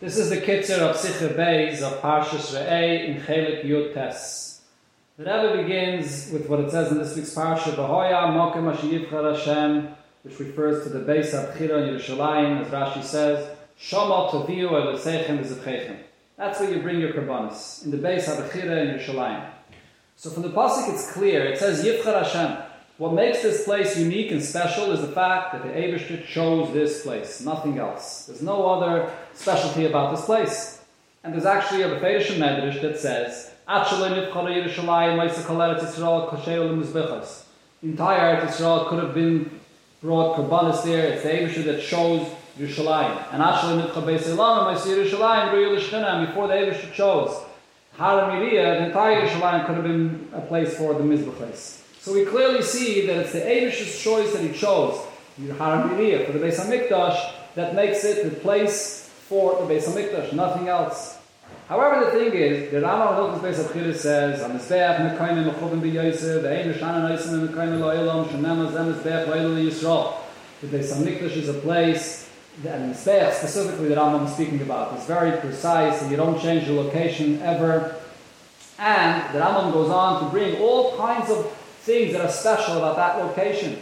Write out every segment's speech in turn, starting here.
This is the Kitzer of Sicha Beis of Parshas Re'eh in Chelik Yud Tes. The Rebbe begins with what it says in this week's Parsha, V'hoya mokem asher Hashem, which refers to the Beis HaBechira in Yerushalayim, as Rashi says, Shoma toviu elisechem v'zivchechem. That's where you bring your karbanis, in the base of Chira in Yerushalayim. So from the Pasuk it's clear, it says Yivchar Hashem. What makes this place unique and special is the fact that the Abishter chose this place, nothing else. There's no other specialty about this place. And there's actually a Befedish Medrash that says, the entire Eretz Yisrael could have been brought Karbanis there. It's the Abishter that chose Yerushalayim. And actually, Yerushalayim, before the Abishter chose Haram the entire Yerushalayim could have been a place for the place. So we clearly see that it's the Abish's choice that he chose, Haram for the Beis Hamikdash, that makes it the place for the Beis Hamikdash, nothing else. However, the thing is, the Rama of Hilchus Beis Abchira says, "Amizbeach mekayim mechuvim b'yosef, ve'ein shana noisim mekayim lo'elam, shenema zem mizbeach lo'elu Yisrael." The Beis Hamikdash is a place, and Mizbeach specifically that Rambam is speaking about, is very precise, and you don't change the location ever. And the Rambam goes on to bring all kinds of things that are special about that location.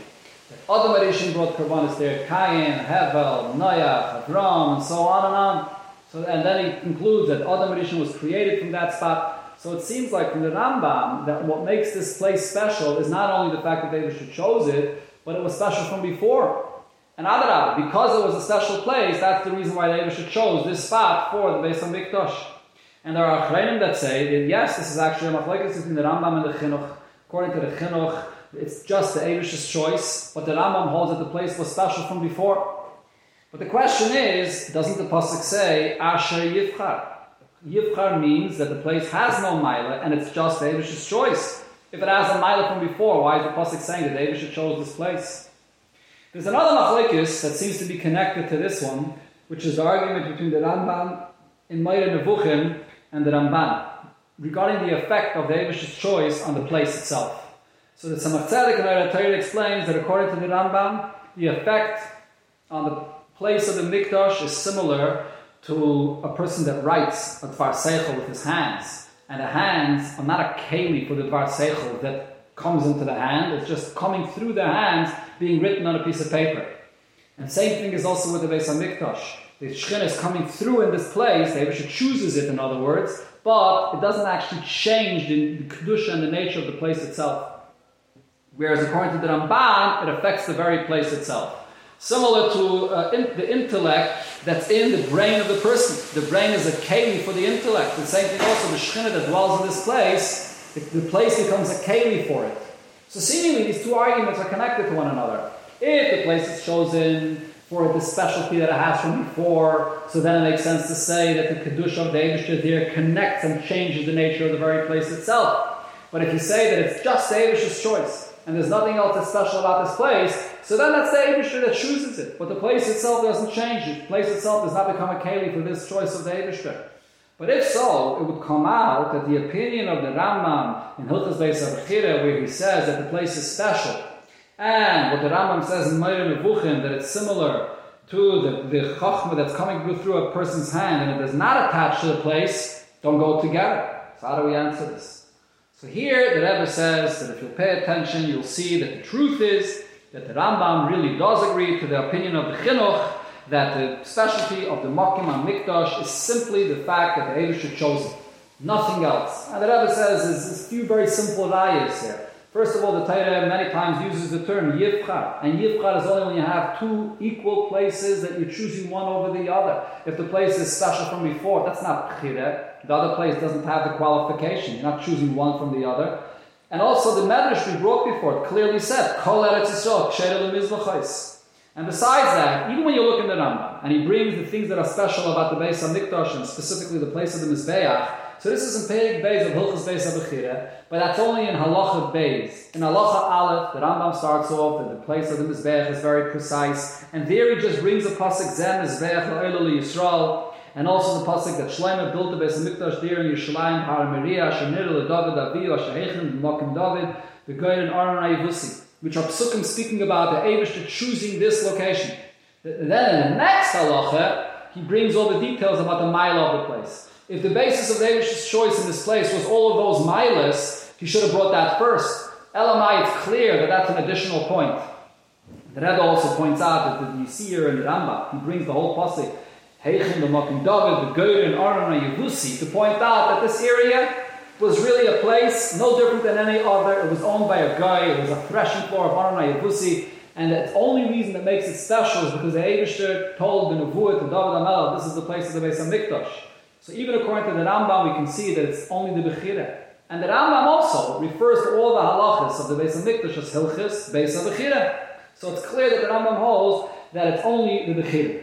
Other Arishin brought Karbanis there, Cain, Hevel, Noach, Avram, and so on and on. So, and then he concludes that other Arishin was created from that spot. So it seems like from the Rambam that what makes this place special is not only the fact that David chose it, but it was special from before. And Adarab, because it was a special place, that's the reason why David chose this spot for the Beis Hamikdash. And there are Achreinim that say that yes, this is actually a machlekes between the Rambam and the Chinuch. According to the Chinuch, it's just the Avish's choice, but the Rambam holds that the place was special from before. But the question is, doesn't the Pasuk say, Asher Yivchar? Yivchar means that the place has no Mila, and it's just the Avish's choice. If it has a Mila from before, why is the Pasuk saying that Avish chose this place? There's another machlekes that seems to be connected to this one, which is the argument between the Rambam in Moreh Nevuchim and the Ramban regarding the effect of the Avish's choice on the place itself. So the Tzedek and Torah explains that according to the Rambam, the effect on the place of the Mikdash is similar to a person that writes a Dvar Seichel with his hands. And the hands are not a keli for the Dvar Seichel that comes into the hand, it's just coming through the hands, being written on a piece of paper. And same thing is also with the Beis HaMikdash. The Shekhinah is coming through in this place, the Abishah chooses it in other words, but it doesn't actually change the, the Kedusha and the nature of the place itself. Whereas according to the Ramban, it affects the very place itself. Similar to uh, in, the intellect that's in the brain of the person. The brain is a keli for the intellect. The same thing also, the Shekhinah that dwells in this place, the, the place becomes a keli for it. So seemingly these two arguments are connected to one another. If the place is chosen for the specialty that it has from before. So then it makes sense to say that the Kedusha of the there connects and changes the nature of the very place itself. But if you say that it's just the Abishah's choice, and there's nothing else that's special about this place, so then that's the Abishah that chooses it. But the place itself doesn't change. The place itself does not become a Kali for this choice of the Abishah. But if so, it would come out that the opinion of the Rambam in Hilchas Beis where he says that the place is special, and what the Rambam says in Moreh Nevuchim, that it's similar to the, the chachma that's coming through a person's hand and it is not attached to the place, don't go together. So how do we answer this? So here the Rebbe says that if you pay attention, you'll see that the truth is that the Rambam really does agree to the opinion of the Chinuch that the specialty of the Makim and Mikdash is simply the fact that the Eibush chose Nothing else. And the Rebbe says there's a few very simple rayas here. First of all, the Torah many times uses the term yivchar, and yivchar is only when you have two equal places that you're choosing one over the other. If the place is special from before, that's not chire. The other place doesn't have the qualification. You're not choosing one from the other. And also the Medrash we brought before clearly said, Kol Eretz Yisrael, and besides that, even when you look in the Rambam, and he brings the things that are special about the Beis HaMikdash, and specifically the place of the Mizbeach, so this is in Perik Beis of Hilchas Beis Abachira, but that's only in Halacha Beis. In Halacha Aleph, the Rambam starts off that the place of the Mizbeach is very precise, and there he just brings a pasuk Zem Mizbeach La'elu Yisrael, and also the pasuk that Shlomo built the Beis Hamikdash there in Yerushalayim, Har Moriah, Shanir LeDavid Aviv, Ashahechem, Mokim David, the Goyen and Aaron Ayivusi, which are psukim speaking about the Avish choosing this location. Then in the next halacha, he brings all the details about the mile of the place. If the basis of Abish's choice in this place was all of those milas, he should have brought that first. Elamai, it's clear that that's an additional point. The Rebbe also points out that the Yisir and the Rambam, he brings the whole pasuk, Heichim, the Makim David, the Goyer and Yevusi, to point out that this area was really a place no different than any other. It was owned by a guy, it was a threshing floor of Arana Yevusi, and the only reason that makes it special is because the Abishter told the Nevuah to David Amel, this is the place of the Beis HaMikdash. So even according to the Rambam, we can see that it's only the Bechira. And the Rambam also refers to all the halachas of the Beis HaMikdash as Hilchis, Beis HaBechira. So it's clear that the Rambam holds that it's only the Bechira.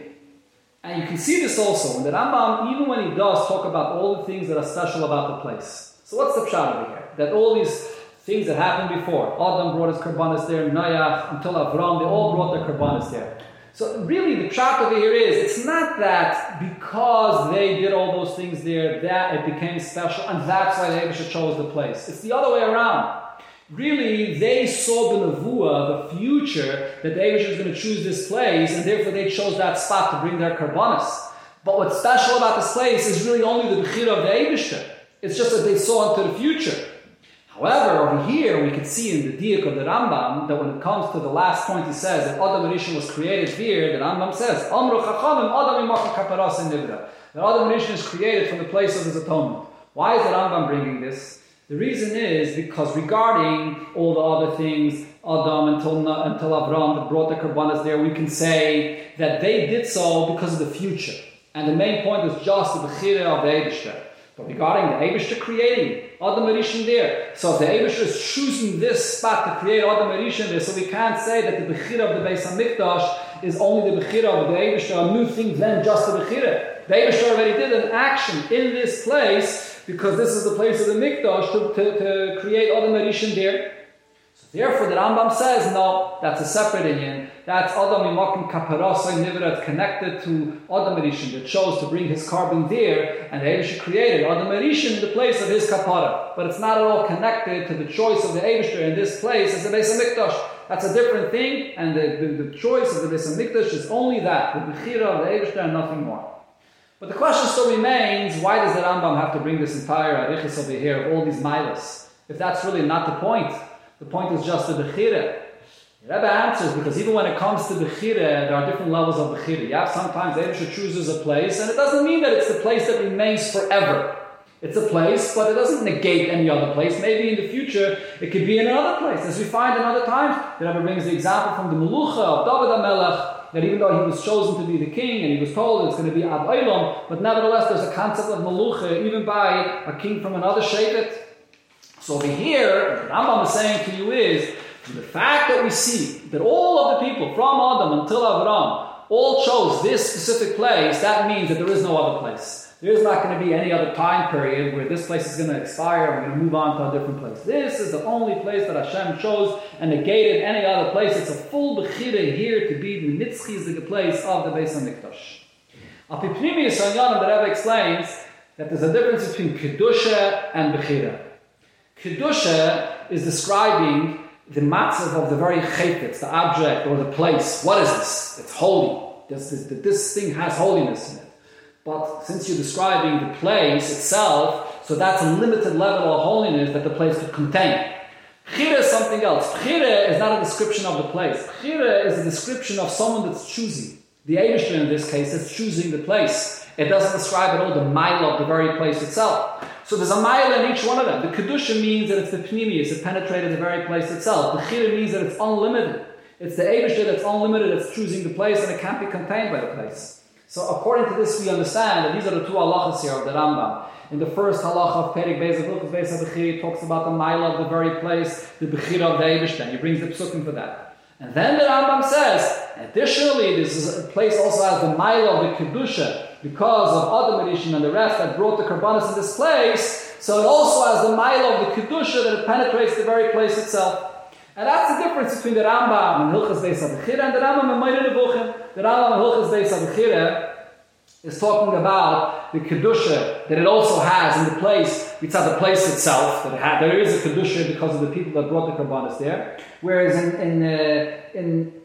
And you can see this also in the Rambam, even when he does talk about all the things that are special about the place. So what's the pshat over here? That all these things that happened before, Adam brought his karbanis there, Noach, until Avram, they all brought their karbanis there. So really, the pshat over here is, it's not that because they did all those things there, that it became special, and that's why the Abisha chose the place. It's the other way around. Really, they saw the nevuah, the future, that the Abisha was going to choose this place, and therefore they chose that spot to bring their karbanis. But what's special about this place is really only the bechira of the Abisha. It's just that they saw into the future. However, over here we can see in the Diak of the Rambam that when it comes to the last point he says that Adam Rishon was created here, the Rambam says, Amru Chachamim Adam Kaparas Nivra. That Adam Rishon is created from the place of his atonement. Why is the Rambam bringing this? The reason is because regarding all the other things, Adam until, until Avram that brought the Karbanas there, we can say that they did so because of the future. And the main point is just the Bechira of the Eibishter. Regarding the Abishter creating Adam Arishan there, so the Abishter is choosing this spot to create Adam Arishan there, so we can't say that the Bechira of the Beis HaMikdash is only the Bechira of the Abishter, a new thing than just the Bechira. The Abishter already did an action in this place because this is the place of the Mikdash to, to, to create Adam Arishan there. Therefore, the Rambam says, no, that's a separate Indian. That's Adam Imakim Kaparasai Nivrat connected to Adam Erishin that chose to bring his carbon there, and the Abishah created Adam Erishin in the place of his kapara. But it's not at all connected to the choice of the Abishah in this place as the Beis HaMikdash. That's a different thing, and the, the, the choice of the Beis HaMikdash is only that, the Bechira of the Abishah and nothing more. But the question still remains, why does the Rambam have to bring this entire Arichis over here all these milas? If that's really not the point. The point is just the Bechira. The Rebbe answers because even when it comes to Bechira, there are different levels of Bechira. Yeah, sometimes Elisha chooses a place, and it doesn't mean that it's the place that remains forever. It's a place, but it doesn't negate any other place. Maybe in the future it could be in another place. As we find in other times, the Rebbe brings the example from the Melucha of David HaMelech, that even though he was chosen to be the king and he was told it's going to be Ad Olam, but nevertheless there's a concept of Melucha even by a king from another Shevet. So over here, what Rambam is saying to you is the fact that we see that all of the people from Adam until Avram all chose this specific place, that means that there is no other place. There is not going to be any other time period where this place is going to expire and we're going to move on to a different place. This is the only place that Hashem chose and negated any other place. It's a full bechira here to be the nitzchizig place of the Beis HaMikdash. Apipnimius Hanyanim, the Rebbe explains that there's a difference between Kedusha and Bechira. Kedusha is describing the matzav of the very chayfetz, the object or the place. What is this? It's holy. This, this, this thing has holiness in it. But since you're describing the place itself, so that's a limited level of holiness that the place could contain. Chira is something else. Chira is not a description of the place. Chira is a description of someone that's choosing. The Abishter in this case is choosing the place. It doesn't describe at all the mile of the very place itself. So there's a mile in each one of them. The Kedusha means that it's the Pnimius, it penetrated the very place itself. The Chira means that it's unlimited. It's the Abishah that's unlimited, it's choosing the place, and it can't be contained by the place. So according to this, we understand that these are the two halachas here of the Rambam. In the first halacha of Perik Beis Hilchos Beis HaBechir, he talks about the mile of the very place, the Bechira of the Abishah. He brings the psukim for that. And then the Rambam says, additionally, this is a place also has the mile of the Kedusha, because of Adam Rishon and the rest that brought the Karbanis in this place, so it also has the mile of the Kedusha that it penetrates the very place itself. And that's the difference between the Rambam and Hilchas Beis HaBechira and the Rambam and Moreh Nevuchim. The Rambam and Hilchas Beis HaBechira is talking about the Kedusha that it also has in the place, it's at the place itself, that it had. There is a Kedusha because of the people that brought the Karbanis there. Whereas in, in, uh, in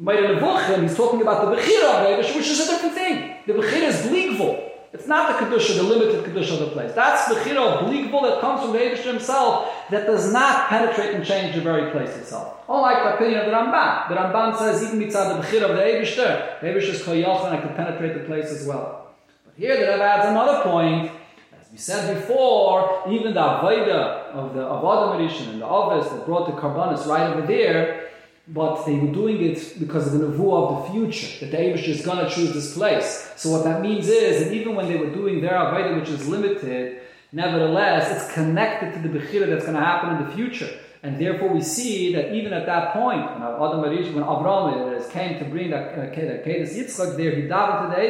Moreh Nevuchim, he's talking about the Bechira which is a different thing. The Bechira is bleakful. It's not the Kedusha, the limited Kedusha of the place. That's the Chira of bleakful that comes from the Eibush himself that does not penetrate and change the very place itself. Unlike the opinion of the Ramban. The Ramban says even mitzvah the Bechira of the Eibush there, the Eibush is Koyach and I can penetrate the place as well. But here the Rebbe adds another point As we said before, even the Avodah of the of Adam and the Ovis that brought the Karbanis right over there, but they were doing it because of the nevuah of the future, that the Abish is going to choose this place. So what that means is that even when they were doing their Avodah, which is limited, nevertheless, it's connected to the Bechira that's going to happen in the future. And therefore, we see that even at that point, when Avram came to bring that uh, Yitzchak there, he davened to the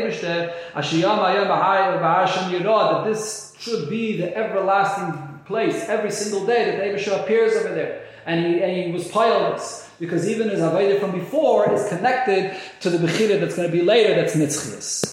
Bahasham Yirah, that this should be the everlasting place every single day that the Eibishter appears over there. And he, and he was pious because even his Aveda from before is connected to the Bechira that's going to be later, that's Nitzchias.